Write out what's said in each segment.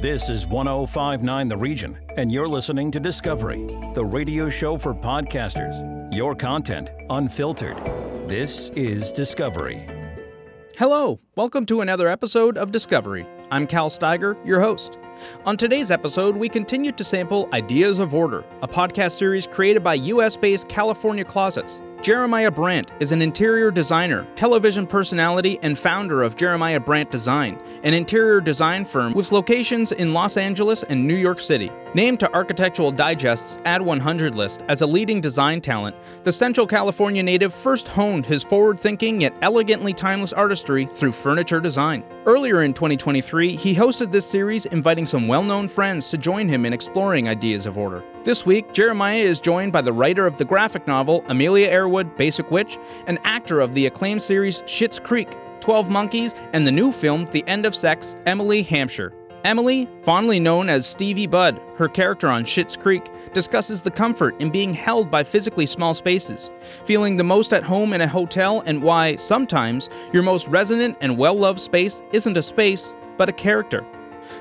This is 1059 The Region, and you're listening to Discovery, the radio show for podcasters. Your content unfiltered. This is Discovery. Hello, welcome to another episode of Discovery. I'm Cal Steiger, your host. On today's episode, we continue to sample Ideas of Order, a podcast series created by US based California Closets. Jeremiah Brandt is an interior designer, television personality, and founder of Jeremiah Brandt Design, an interior design firm with locations in Los Angeles and New York City. Named to Architectural Digest's Ad 100 list as a leading design talent, the Central California native first honed his forward thinking yet elegantly timeless artistry through furniture design. Earlier in 2023, he hosted this series, inviting some well known friends to join him in exploring ideas of order. This week, Jeremiah is joined by the writer of the graphic novel Amelia Airwood Basic Witch, and actor of the acclaimed series Schitt's Creek, 12 Monkeys, and the new film The End of Sex, Emily Hampshire. Emily, fondly known as Stevie Budd, her character on Schitt's Creek, discusses the comfort in being held by physically small spaces, feeling the most at home in a hotel, and why sometimes your most resonant and well loved space isn't a space, but a character.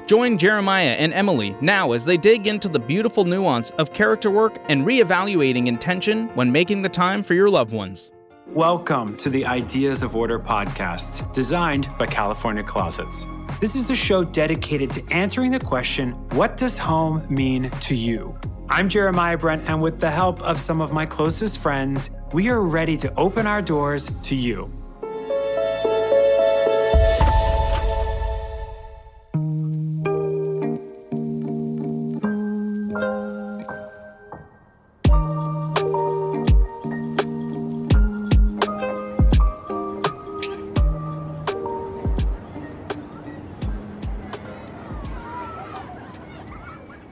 Join Jeremiah and Emily now as they dig into the beautiful nuance of character work and reevaluating intention when making the time for your loved ones. Welcome to the Ideas of Order podcast, designed by California Closets. This is a show dedicated to answering the question what does home mean to you? I'm Jeremiah Brent, and with the help of some of my closest friends, we are ready to open our doors to you.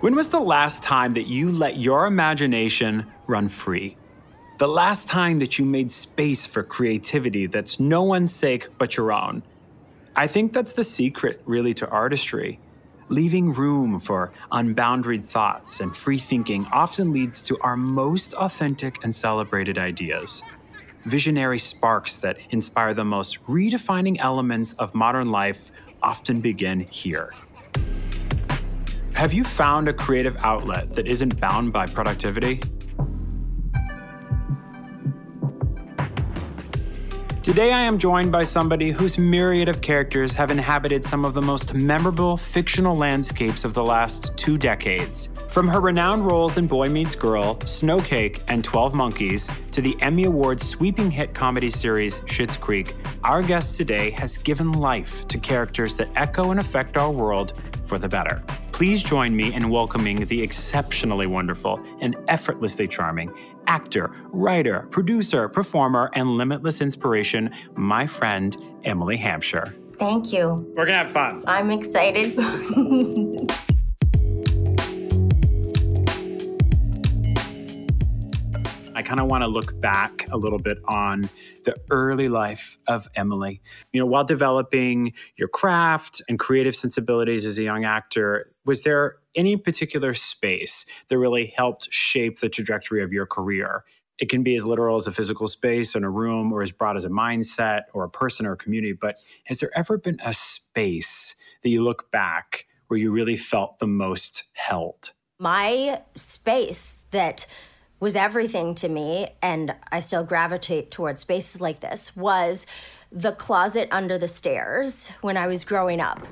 When was the last time that you let your imagination run free? The last time that you made space for creativity that's no one's sake but your own? I think that's the secret, really, to artistry. Leaving room for unbounded thoughts and free thinking often leads to our most authentic and celebrated ideas. Visionary sparks that inspire the most redefining elements of modern life often begin here. Have you found a creative outlet that isn't bound by productivity? Today, I am joined by somebody whose myriad of characters have inhabited some of the most memorable fictional landscapes of the last two decades. From her renowned roles in Boy Meets Girl, Snowcake, and 12 Monkeys, to the Emmy Award sweeping hit comedy series Schitt's Creek, our guest today has given life to characters that echo and affect our world for the better. Please join me in welcoming the exceptionally wonderful and effortlessly charming actor, writer, producer, performer, and limitless inspiration, my friend, Emily Hampshire. Thank you. We're going to have fun. I'm excited. I kind of want to look back a little bit on the early life of Emily. You know, while developing your craft and creative sensibilities as a young actor, was there any particular space that really helped shape the trajectory of your career? It can be as literal as a physical space in a room or as broad as a mindset or a person or a community. But has there ever been a space that you look back where you really felt the most held? My space that was everything to me, and I still gravitate towards spaces like this, was the closet under the stairs when I was growing up.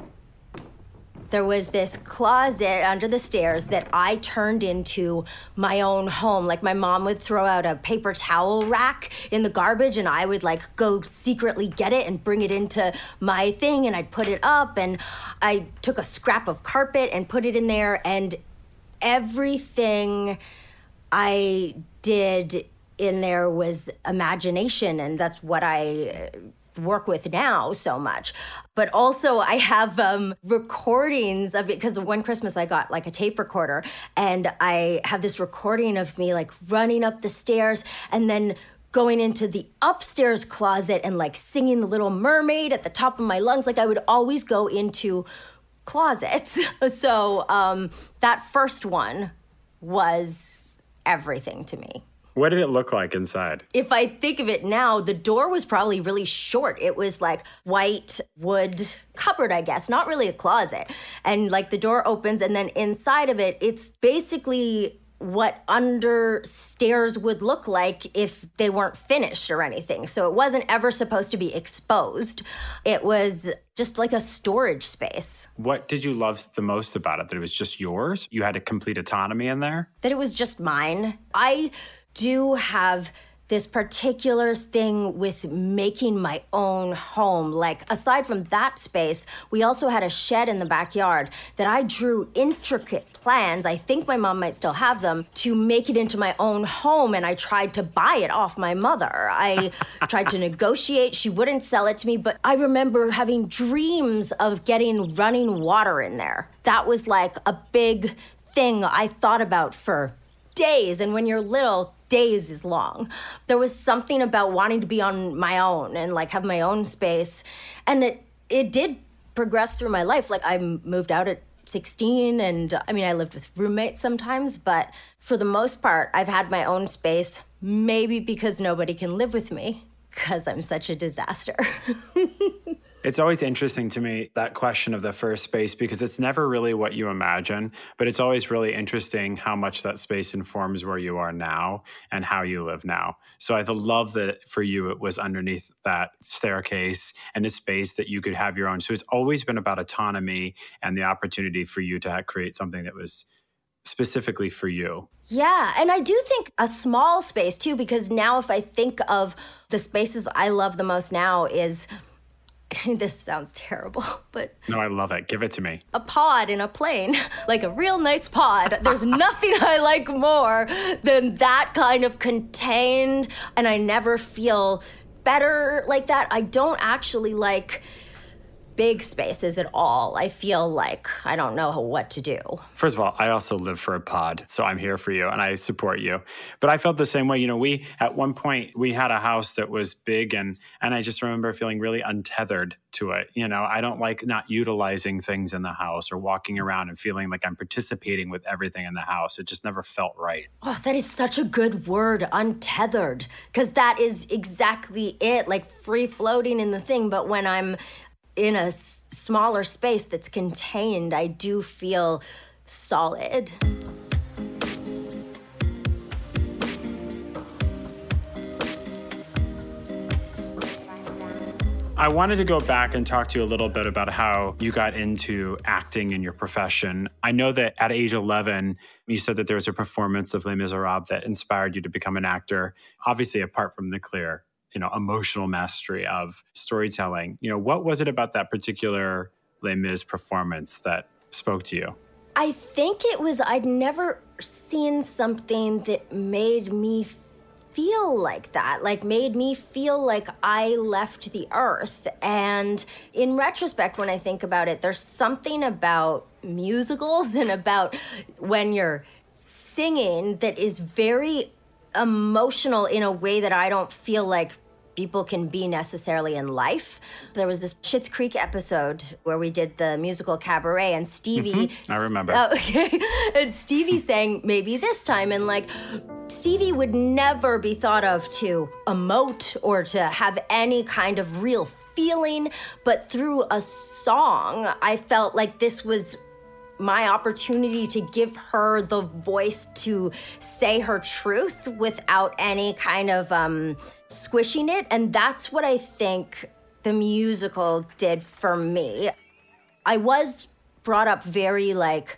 There was this closet under the stairs that I turned into my own home. Like my mom would throw out a paper towel rack in the garbage, and I would like go secretly get it and bring it into my thing, and I'd put it up. And I took a scrap of carpet and put it in there, and everything I did in there was imagination, and that's what I work with now so much. But also, I have um, recordings of it because one Christmas I got like a tape recorder, and I have this recording of me like running up the stairs and then going into the upstairs closet and like singing the little mermaid at the top of my lungs like i would always go into closets so um, that first one was everything to me. What did it look like inside? If I think of it now, the door was probably really short. It was like white wood cupboard, I guess, not really a closet. And like the door opens, and then inside of it, it's basically what under stairs would look like if they weren't finished or anything. So it wasn't ever supposed to be exposed. It was just like a storage space. What did you love the most about it? That it was just yours? You had a complete autonomy in there? That it was just mine. I do have this particular thing with making my own home. Like, aside from that space, we also had a shed in the backyard that I drew intricate plans. I think my mom might still have them to make it into my own home. And I tried to buy it off my mother. I tried to negotiate. She wouldn't sell it to me. But I remember having dreams of getting running water in there. That was like a big thing I thought about for days. And when you're little, days is long. There was something about wanting to be on my own and like have my own space. And it it did progress through my life. Like I moved out at 16 and uh, I mean I lived with roommates sometimes, but for the most part I've had my own space maybe because nobody can live with me cuz I'm such a disaster. It's always interesting to me that question of the first space because it's never really what you imagine, but it's always really interesting how much that space informs where you are now and how you live now. So I love that for you it was underneath that staircase and a space that you could have your own. So it's always been about autonomy and the opportunity for you to create something that was specifically for you. Yeah, and I do think a small space too because now if I think of the spaces I love the most now is this sounds terrible, but no, I love it. Give it to me. A pod in a plane, like a real nice pod. There's nothing I like more than that kind of contained, and I never feel better like that. I don't actually like big spaces at all. I feel like I don't know what to do. First of all, I also live for a pod, so I'm here for you and I support you. But I felt the same way. You know, we at one point we had a house that was big and and I just remember feeling really untethered to it. You know, I don't like not utilizing things in the house or walking around and feeling like I'm participating with everything in the house. It just never felt right. Oh, that is such a good word, untethered, because that is exactly it, like free floating in the thing. But when I'm in a s- smaller space that's contained, I do feel solid. I wanted to go back and talk to you a little bit about how you got into acting in your profession. I know that at age 11, you said that there was a performance of Les Miserables that inspired you to become an actor. Obviously, apart from the clear you know emotional mastery of storytelling. You know what was it about that particular les mis performance that spoke to you? I think it was i'd never seen something that made me feel like that like made me feel like i left the earth. And in retrospect when i think about it there's something about musicals and about when you're singing that is very emotional in a way that I don't feel like people can be necessarily in life. There was this Schitt's Creek episode where we did the musical Cabaret, and Stevie. Mm-hmm. I remember. Oh, okay. and Stevie sang maybe this time, and like Stevie would never be thought of to emote or to have any kind of real feeling, but through a song, I felt like this was my opportunity to give her the voice to say her truth without any kind of um, squishing it. And that's what I think the musical did for me. I was brought up very like,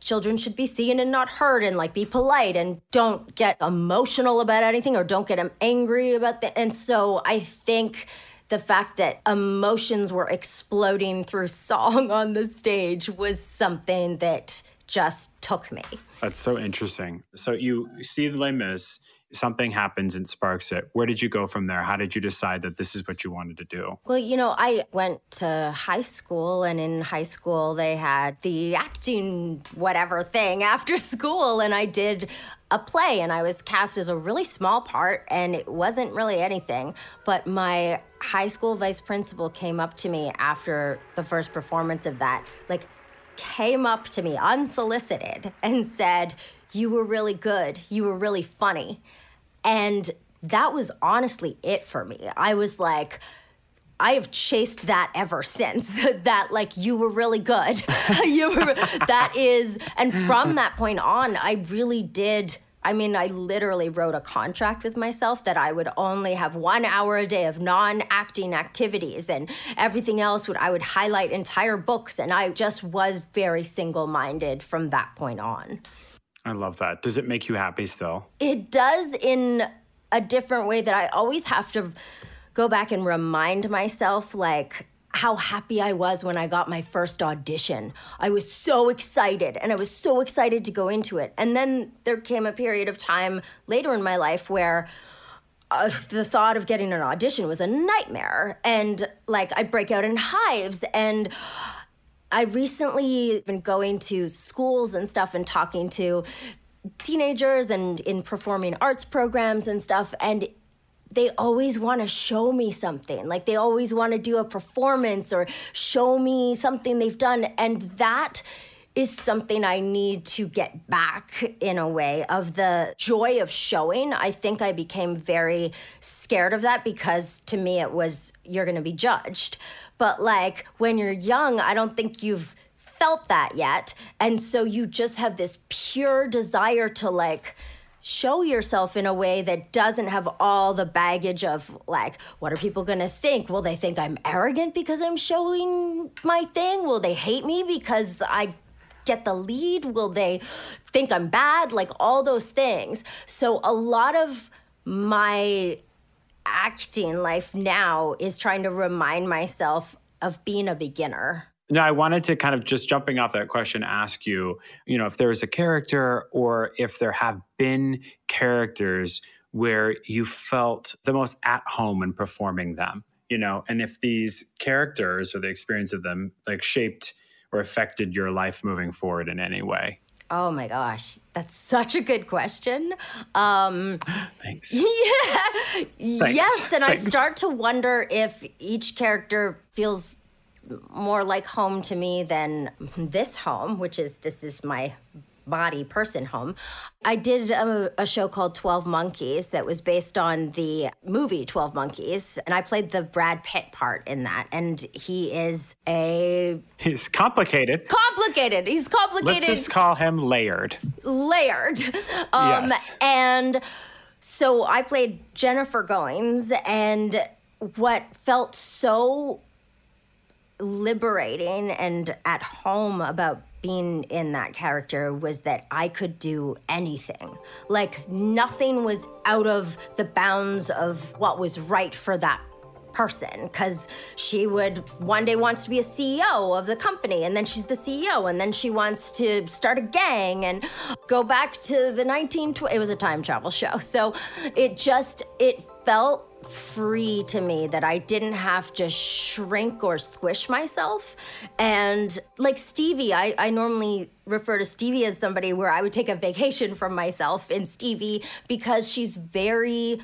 children should be seen and not heard and like be polite and don't get emotional about anything or don't get angry about that. And so I think the fact that emotions were exploding through song on the stage was something that just took me. That's so interesting. So you see the Les Mis, something happens and sparks it. Where did you go from there? How did you decide that this is what you wanted to do? Well, you know, I went to high school, and in high school, they had the acting whatever thing after school, and I did a play and I was cast as a really small part and it wasn't really anything. But my high school vice principal came up to me after the first performance of that, like, came up to me unsolicited and said, You were really good. You were really funny. And that was honestly it for me. I was like, I have chased that ever since. that like you were really good. you were that is and from that point on I really did I mean, I literally wrote a contract with myself that I would only have one hour a day of non-acting activities, and everything else would I would highlight entire books, and I just was very single-minded from that point on. I love that. Does it make you happy still? It does in a different way that I always have to go back and remind myself, like, how happy I was when I got my first audition. I was so excited and I was so excited to go into it. And then there came a period of time later in my life where uh, the thought of getting an audition was a nightmare. And like I'd break out in hives. And I recently been going to schools and stuff and talking to teenagers and in performing arts programs and stuff. And they always want to show me something. Like they always want to do a performance or show me something they've done. And that is something I need to get back in a way of the joy of showing. I think I became very scared of that because to me it was, you're going to be judged. But like when you're young, I don't think you've felt that yet. And so you just have this pure desire to like, show yourself in a way that doesn't have all the baggage of like what are people going to think? Will they think i'm arrogant because i'm showing my thing? Will they hate me because i get the lead? Will they think i'm bad? Like all those things. So a lot of my acting life now is trying to remind myself of being a beginner no, I wanted to kind of just jumping off that question ask you, you know, if there is a character or if there have been characters where you felt the most at home in performing them, you know, and if these characters or the experience of them like shaped or affected your life moving forward in any way. Oh my gosh, that's such a good question. Um, Thanks. Yeah. Thanks. Yes, and Thanks. I start to wonder if each character feels more like home to me than this home, which is this is my body person home. I did a, a, show called 12 Monkeys that was based on the movie 12 Monkeys, and I played the Brad Pitt part in that. And he is a. He's complicated. Complicated. He's complicated. Let's just call him layered. Layered. Um, yes. And so I played Jennifer Goines, and what felt so liberating and at home about being in that character was that I could do anything. Like nothing was out of the bounds of what was right for that person because she would one day wants to be a CEO of the company and then she's the CEO and then she wants to start a gang and go back to the 1920 it was a time travel show so it just it felt free to me that I didn't have to shrink or squish myself. And like Stevie, I, I normally refer to Stevie as somebody where I would take a vacation from myself in Stevie because she's very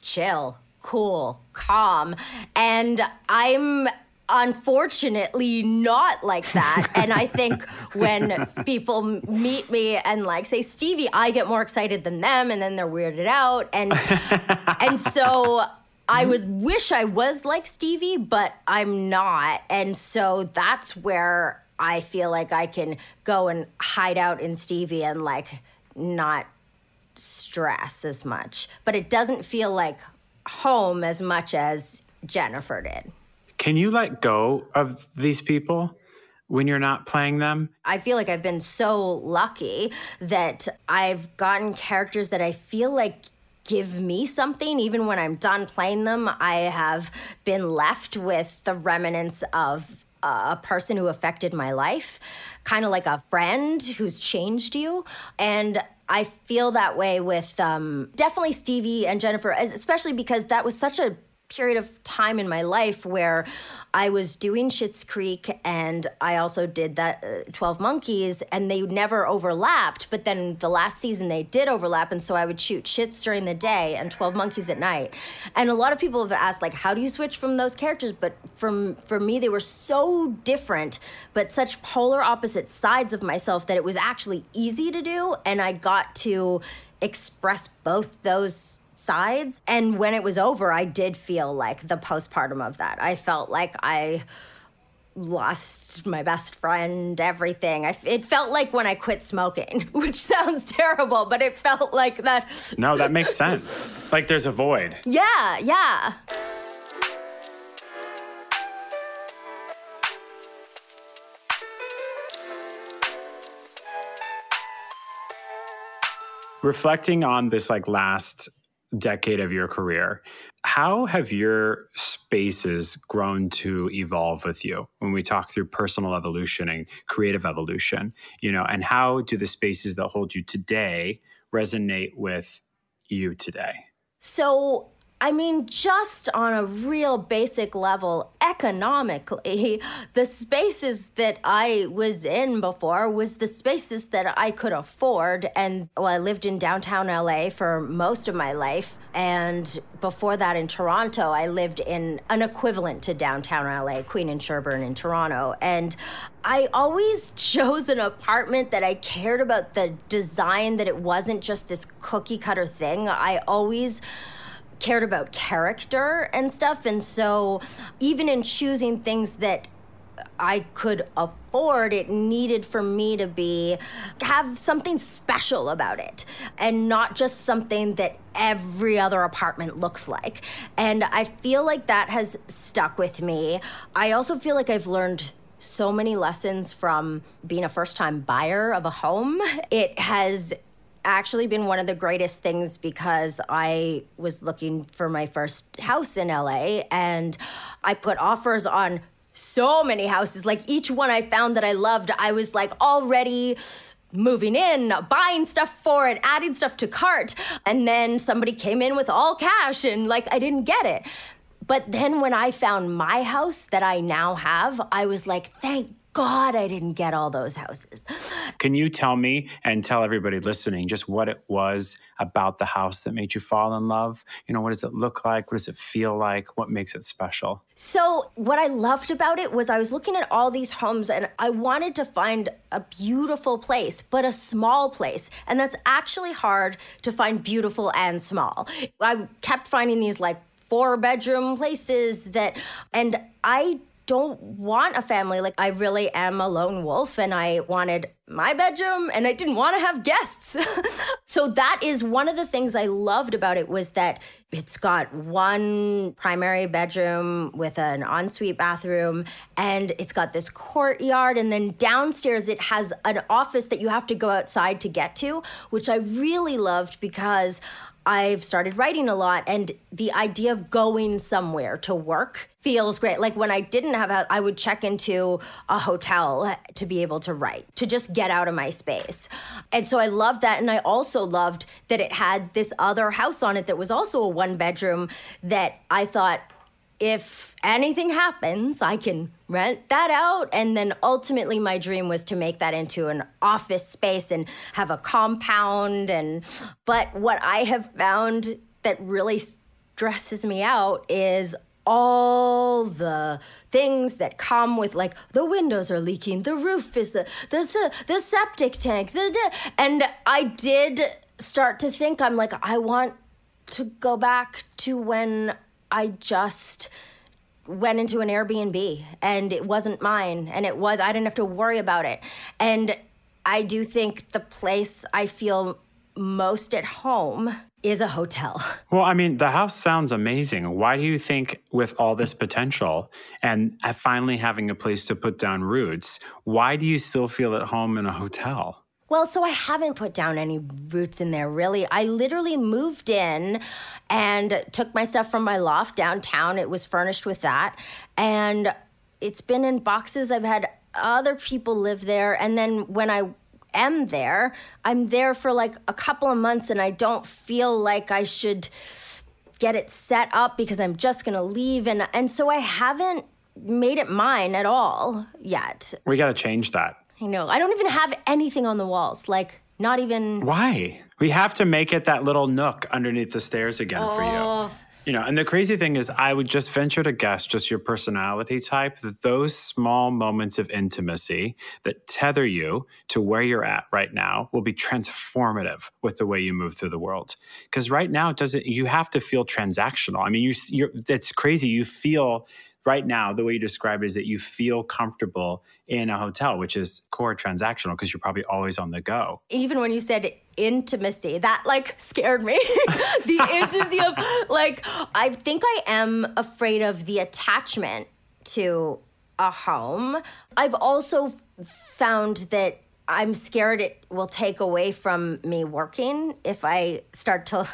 chill, cool, calm. And I'm unfortunately not like that and i think when people meet me and like say stevie i get more excited than them and then they're weirded out and and so I would wish I was like Stevie, but I'm not. And so that's where I feel like I can go and hide out in Stevie and like not stress as much. But it doesn't feel like home as much as Jennifer did. Can you let go of these people when you're not playing them? I feel like I've been so lucky that I've gotten characters that I feel like give me something even when I'm done playing them. I have been left with the remnants of a person who affected my life, kind of like a friend who's changed you. And I feel that way with um, definitely Stevie and Jennifer, especially because that was such a period of time in my life where I was doing Schitt's Creek and I also did that uh, 12 Monkeys and they never overlapped. But then the last season they did overlap. And so I would shoot Schitt's during the day and 12 Monkeys at night. And a lot of people have asked, like, how do you switch from those characters? But from, for me, they were so different, but such polar opposite sides of myself that it was actually easy to do. And I got to express both those sides. And when it was over, I did feel like the postpartum of that. I felt like I lost my best friend, everything. I, it felt like when I quit smoking, which sounds terrible, but it felt like that. No, that makes sense. like there's a void. Yeah, yeah. Reflecting on this like last decade of your career. How have your spaces grown to evolve with you when we talk through personal evolution and creative evolution? You know, and how do the spaces that hold you today resonate with you today? So I mean, just on a real basic level, economically, the spaces that I was in before was the spaces that I could afford. And well, I lived in downtown LA for most of my life. And before that in Toronto, I lived in an equivalent to downtown LA, Queen and Sherbourne in Toronto. And I always chose an apartment that I cared about the design, that it wasn't just this cookie cutter thing. I always cared about character and stuff. And so, even in choosing things that I could afford, it needed for me to be have something special about it and not just something that every other apartment looks like. And I feel like that has stuck with me. I also feel like I've learned so many lessons from being a first time buyer of a home. It has actually been one of the greatest things because I was looking for my first house in LA and I put offers on so many houses. Like each one I found that I loved, I was like already moving in, buying stuff for it, adding stuff to cart. And then somebody came in with all cash and like I didn't get it. But then when I found my house that I now have, I was like, thank God I didn't get all those houses. Can you tell me and tell everybody listening just what it was about the house that made you fall in love? You know, what does it look like? What does it feel like? What makes it special? So, what I loved about it was I was looking at all these homes and I wanted to find a beautiful place, but a small place. And that's actually hard to find beautiful and small. I kept finding these like four bedroom places that, and I don't want a family. Like, I really am a lone wolf and I wanted my bedroom and I didn't want to have guests. so that is one of the things I loved about it was that it's got one primary bedroom with an ensuite bathroom and it's got this courtyard and then downstairs it has an office that you have to go outside to get to, which I really loved because I've started writing a lot, and the idea of going somewhere to work feels great. Like when I didn't have a, I would check into a hotel to be able to write, to just get out of my space. And so I loved that. And I also loved that it had this other house on it that was also a one bedroom that I thought if anything happens, I can rent that out. And then ultimately, my dream was to make that into an office space and have a compound. And but what I have found that really stresses me out is all the things that come with like the windows are leaking, the roof is the the the septic tank, the, the and I did start to think I'm like I want to go back to when I just went into an Airbnb and it wasn't mine and it was I didn't have to worry about it. And I do think the place I feel most at home is a hotel. Well, I mean, the house sounds amazing. Why do you think, with all this potential and finally having a place to put down roots, why do you still feel at home in a hotel? Well, so I haven't put down any roots in there really. I literally moved in and took my stuff from my loft downtown. It was furnished with that. And it's been in boxes. I've had other people live there. And then when I am there, I'm there for like a couple of months and I don't feel like I should get it set up because I'm just going to leave and and so I haven't made it mine at all yet. We got to change that. I know. I don't even have anything on the walls. Like not even Why? We have to make it that little nook underneath the stairs again for you. Oh. You know, and the crazy thing is, I would just venture to guess, just your personality type, that those small moments of intimacy that tether you to where you're at right now will be transformative with the way you move through the world. Because right now, it doesn't. You have to feel transactional. I mean, you. You're, that's crazy. You feel right now, the way you describe it is that you feel comfortable in a hotel, which is core transactional because you're probably always on the go. Even when you said intimacy, that like scared me. the intimacy of like, I think I am afraid of the attachment to a home. I've also found that I'm scared it will take away from me working if I start to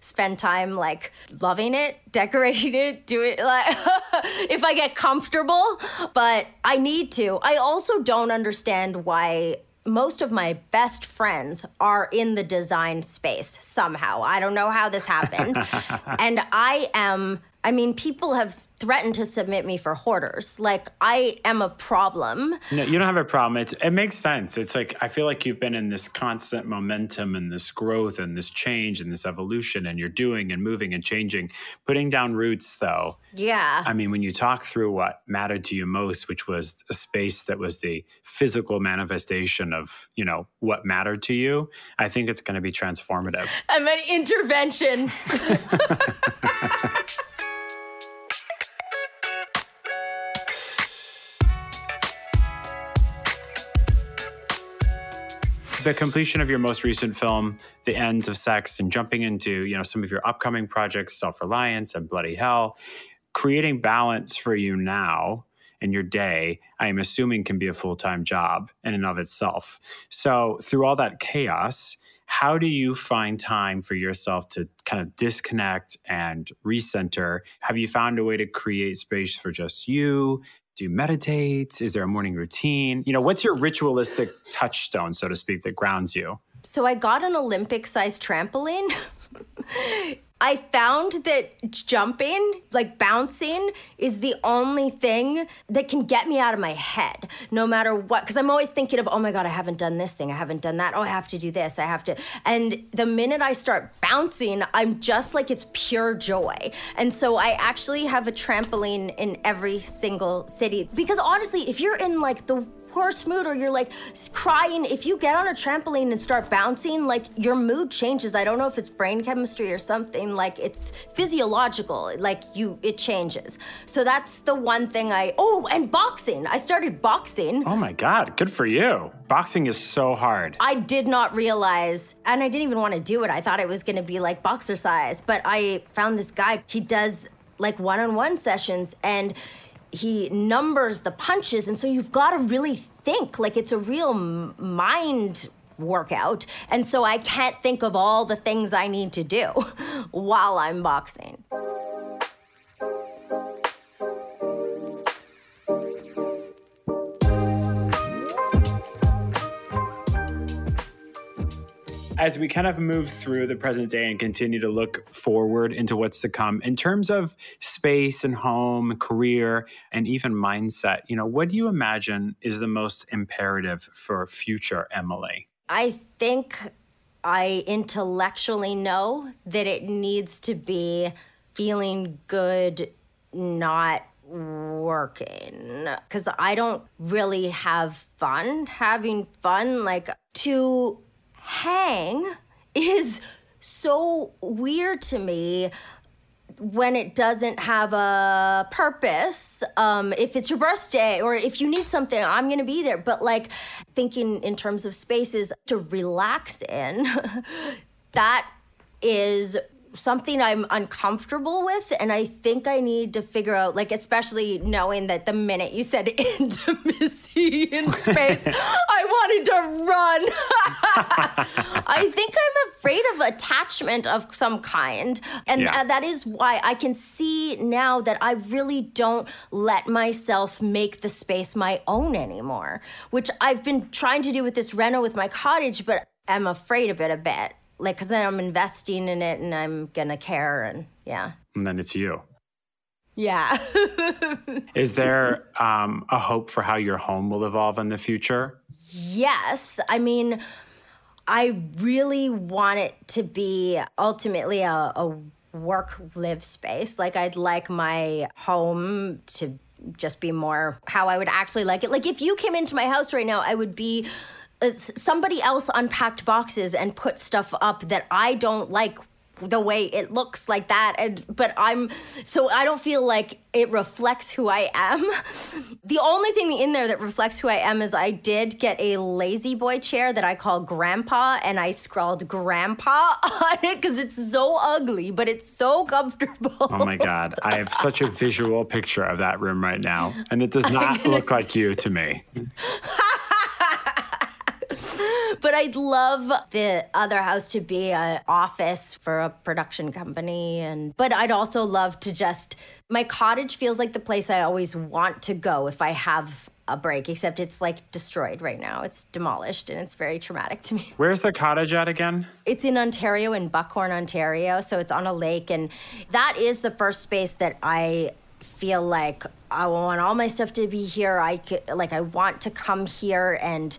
spend time like loving it, decorating it, do it like if I get comfortable, but I need to. I also don't understand why most of my best friends are in the design space somehow. I don't know how this happened. and I am I mean people have threatened to submit me for hoarders. Like I am a problem. No, you don't have a problem. It's, it makes sense. It's like I feel like you've been in this constant momentum and this growth and this change and this evolution, and you're doing and moving and changing. Putting down roots, though. Yeah. I mean, when you talk through what mattered to you most, which was a space that was the physical manifestation of you know what mattered to you, I think it's going to be transformative. I'm an intervention. the completion of your most recent film, The End of Sex, and jumping into you know some of your upcoming projects, Self Reliance and Bloody Hell, creating balance for you now in your day, I am assuming can be a full time job in and of itself. So through all that chaos, how do you find time for yourself to kind of disconnect and recenter? Have you found a way to create space for just you? Do you meditate? Is there a morning routine? You know, what's your ritualistic touchstone, so to speak, that grounds you? So I got an Olympic sized trampoline. I found that jumping, like bouncing, is the only thing that can get me out of my head, no matter what. Because I'm always thinking of, oh my God, I haven't done this thing. I haven't done that. Oh, I have to do this. I have to. And the minute I start bouncing, I'm just like, it's pure joy. And so I actually have a trampoline in every single city. Because honestly, if you're in like the worst mood or you're like crying, if you get on a trampoline and start bouncing, like your mood changes. I don't know if it's brain chemistry or something, like it's physiological, like you, it changes. So that's the one thing I, oh, and boxing. I started boxing. Oh my God, good for you. Boxing is so hard. I did not realize, and I didn't even want to do it. I thought it was going to be like boxercise, but I found this guy, he does like one on one sessions and he numbers the punches and so you've got to really think like it's a real mind workout and so i can't think of all the things i need to do while i'm boxing as we kind of move through the present day and continue to look forward into what's to come in terms of space and home career and even mindset you know what do you imagine is the most imperative for future emily i think i intellectually know that it needs to be feeling good not working because I don't really have fun having fun. Like to hang is so weird to me when it doesn't have a purpose um, if it's your birthday or if you need something i'm gonna be there. But like thinking in terms of spaces to relax in that is something I'm uncomfortable with. And I think I need to figure out, like, especially knowing that the minute you said intimacy in space, I wanted to run. I think I'm afraid of attachment of some kind. And yeah. Uh, that is why I can see now that I really don't let myself make the space my own anymore, which I've been trying to do with this reno with my cottage, but I'm afraid of it a bit like because then I'm investing in it and I'm gonna care and yeah. And then it's you. Yeah. Is there um, a hope for how your home will evolve in the future? yes. I mean, I really want it to be ultimately a, a work live space. Like, I'd like my home to just be more how I would actually like it. Like, if you came into my house right now, I would be. Uh, s- Somebody else unpacked boxes and put stuff up that I don't like the way it looks like that and but I'm so I don't feel like it reflects who I am. The only thing in there that reflects who I am is I did get a La-Z-Boy chair that I call grandpa and I scrawled grandpa on it cuz it's so ugly but it's so comfortable. Oh my God. I have such a visual picture of that room right now, and it does not look like you to me. But I'd love the other house to be an office for a production company and but I'd also love to just my cottage feels like the place I always want to go if I have a break except it's like destroyed right now. It's demolished and it's very traumatic to me. Where's the cottage at again? It's in Ontario in Buckhorn, Ontario, so it's on a lake and that is the first space that I feel like I want all my stuff to be here. I could, like I want to come here and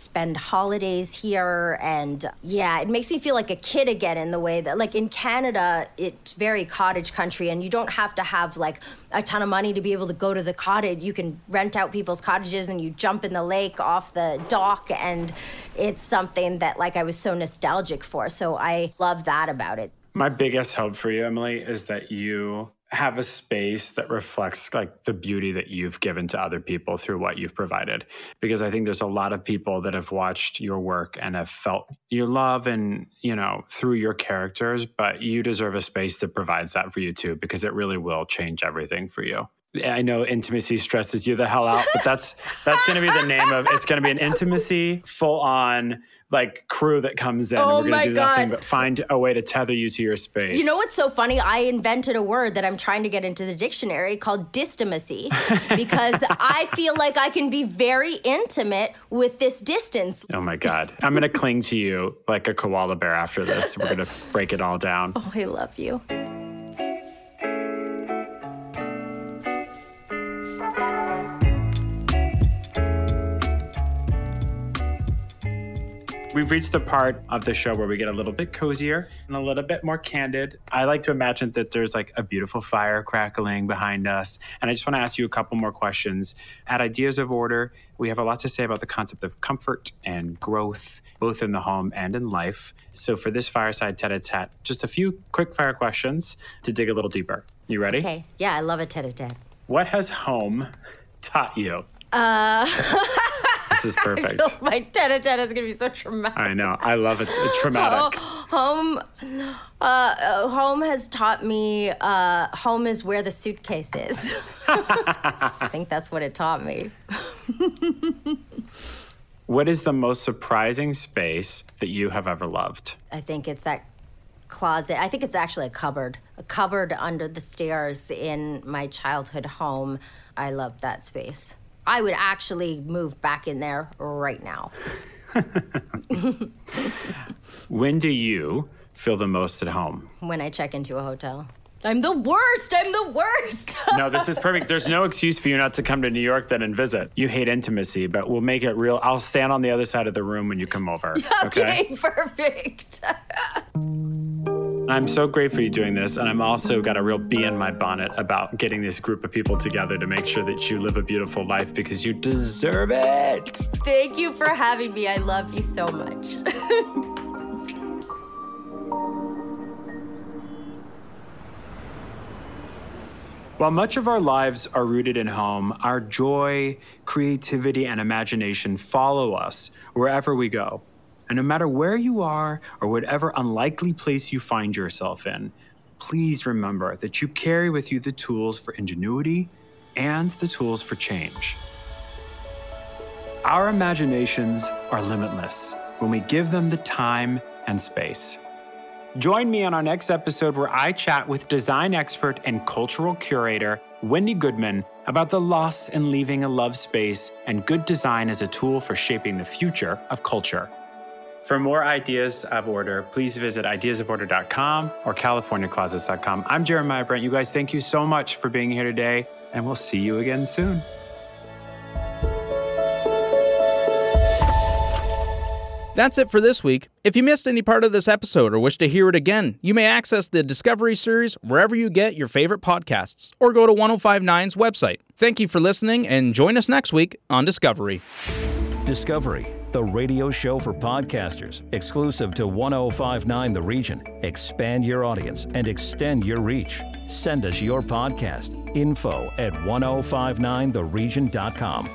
spend holidays here and yeah it makes me feel like a kid again in the way that like in canada it's very cottage country and you don't have to have like a ton of money to be able to go to the cottage. You can rent out people's cottages and you jump in the lake off the dock and it's something that like i was so nostalgic for. So i love that about it. My biggest hope for you, Emily, is that you have a space that reflects like the beauty that you've given to other people through what you've provided. Because i think there's a lot of people that have watched your work and have felt your love and you know through your characters but you deserve a space that provides that for you too because it really will change everything for you I know intimacy stresses you the hell out, but that's that's going to be the name of it's going to be an intimacy full on like crew that comes in Oh and we're my going to do nothing God. but find a way to tether you to your space. You know what's so funny? I invented a word that I'm trying to get into the dictionary called distimacy because I feel like I can be very intimate with this distance. Oh my God. I'm going to cling to you like a koala bear after this. We're going to break it all down. Oh, I love you. We've reached the part of the show where we get a little bit cozier and a little bit more candid. I like to imagine that there's like a beautiful fire crackling behind us. And I just want to ask you a couple more questions. At Ideas of Order, we have a lot to say about the concept of comfort and growth, both in the home and in life. So for this fireside tete a tete, just a few quick fire questions to dig a little deeper. You ready? Okay. Yeah, I love a tete a tete. What has home taught you? Uh, this is perfect. My tete a tete is going to be so traumatic. I know. I love it. It's traumatic. Home, uh, uh, home has taught me. Uh, home is where the suitcase is. I think that's what it taught me. What is the most surprising space that you have ever loved? I think it's that closet. I think it's actually a cupboard. A cupboard under the stairs in my childhood home. I loved that space. I would actually move back in there right now. When do you feel the most at home? when I check into a hotel. I'm the worst. I'm the worst. No, this is perfect. There's no excuse for you not to come to New York then and visit. You hate intimacy, but we'll make it real. I'll stand on the other side of the room when you come over. okay, perfect. I'm so grateful you're doing this, and I'm also got a real bee in my bonnet about getting this group of people together to make sure that you live a beautiful life because you deserve it. Thank you for having me. I love you so much. While much of our lives are rooted in home, our joy, creativity, and imagination follow us wherever we go. And no matter where you are or whatever unlikely place you find yourself in, please remember that you carry with you the tools for ingenuity and the tools for change. Our imaginations are limitless when we give them the time and space. Join me on our next episode where I chat with design expert and cultural curator Wendy Goodman about the loss in leaving a love space and good design as a tool for shaping the future of culture. For more ideas of order, please visit ideasoforder.com or californiaclosets.com. I'm Jeremiah Brent. You guys, thank you so much for being here today, and we'll see you again soon. That's it for this week. If you missed any part of this episode or wish to hear it again, you may access the Discovery series wherever you get your favorite podcasts or go to 1059's website. Thank you for listening and join us next week on Discovery. Discovery, the radio show for podcasters, exclusive to 1059 The Region. Expand your audience and extend your reach. Send us your podcast, info at 1059theregion.com.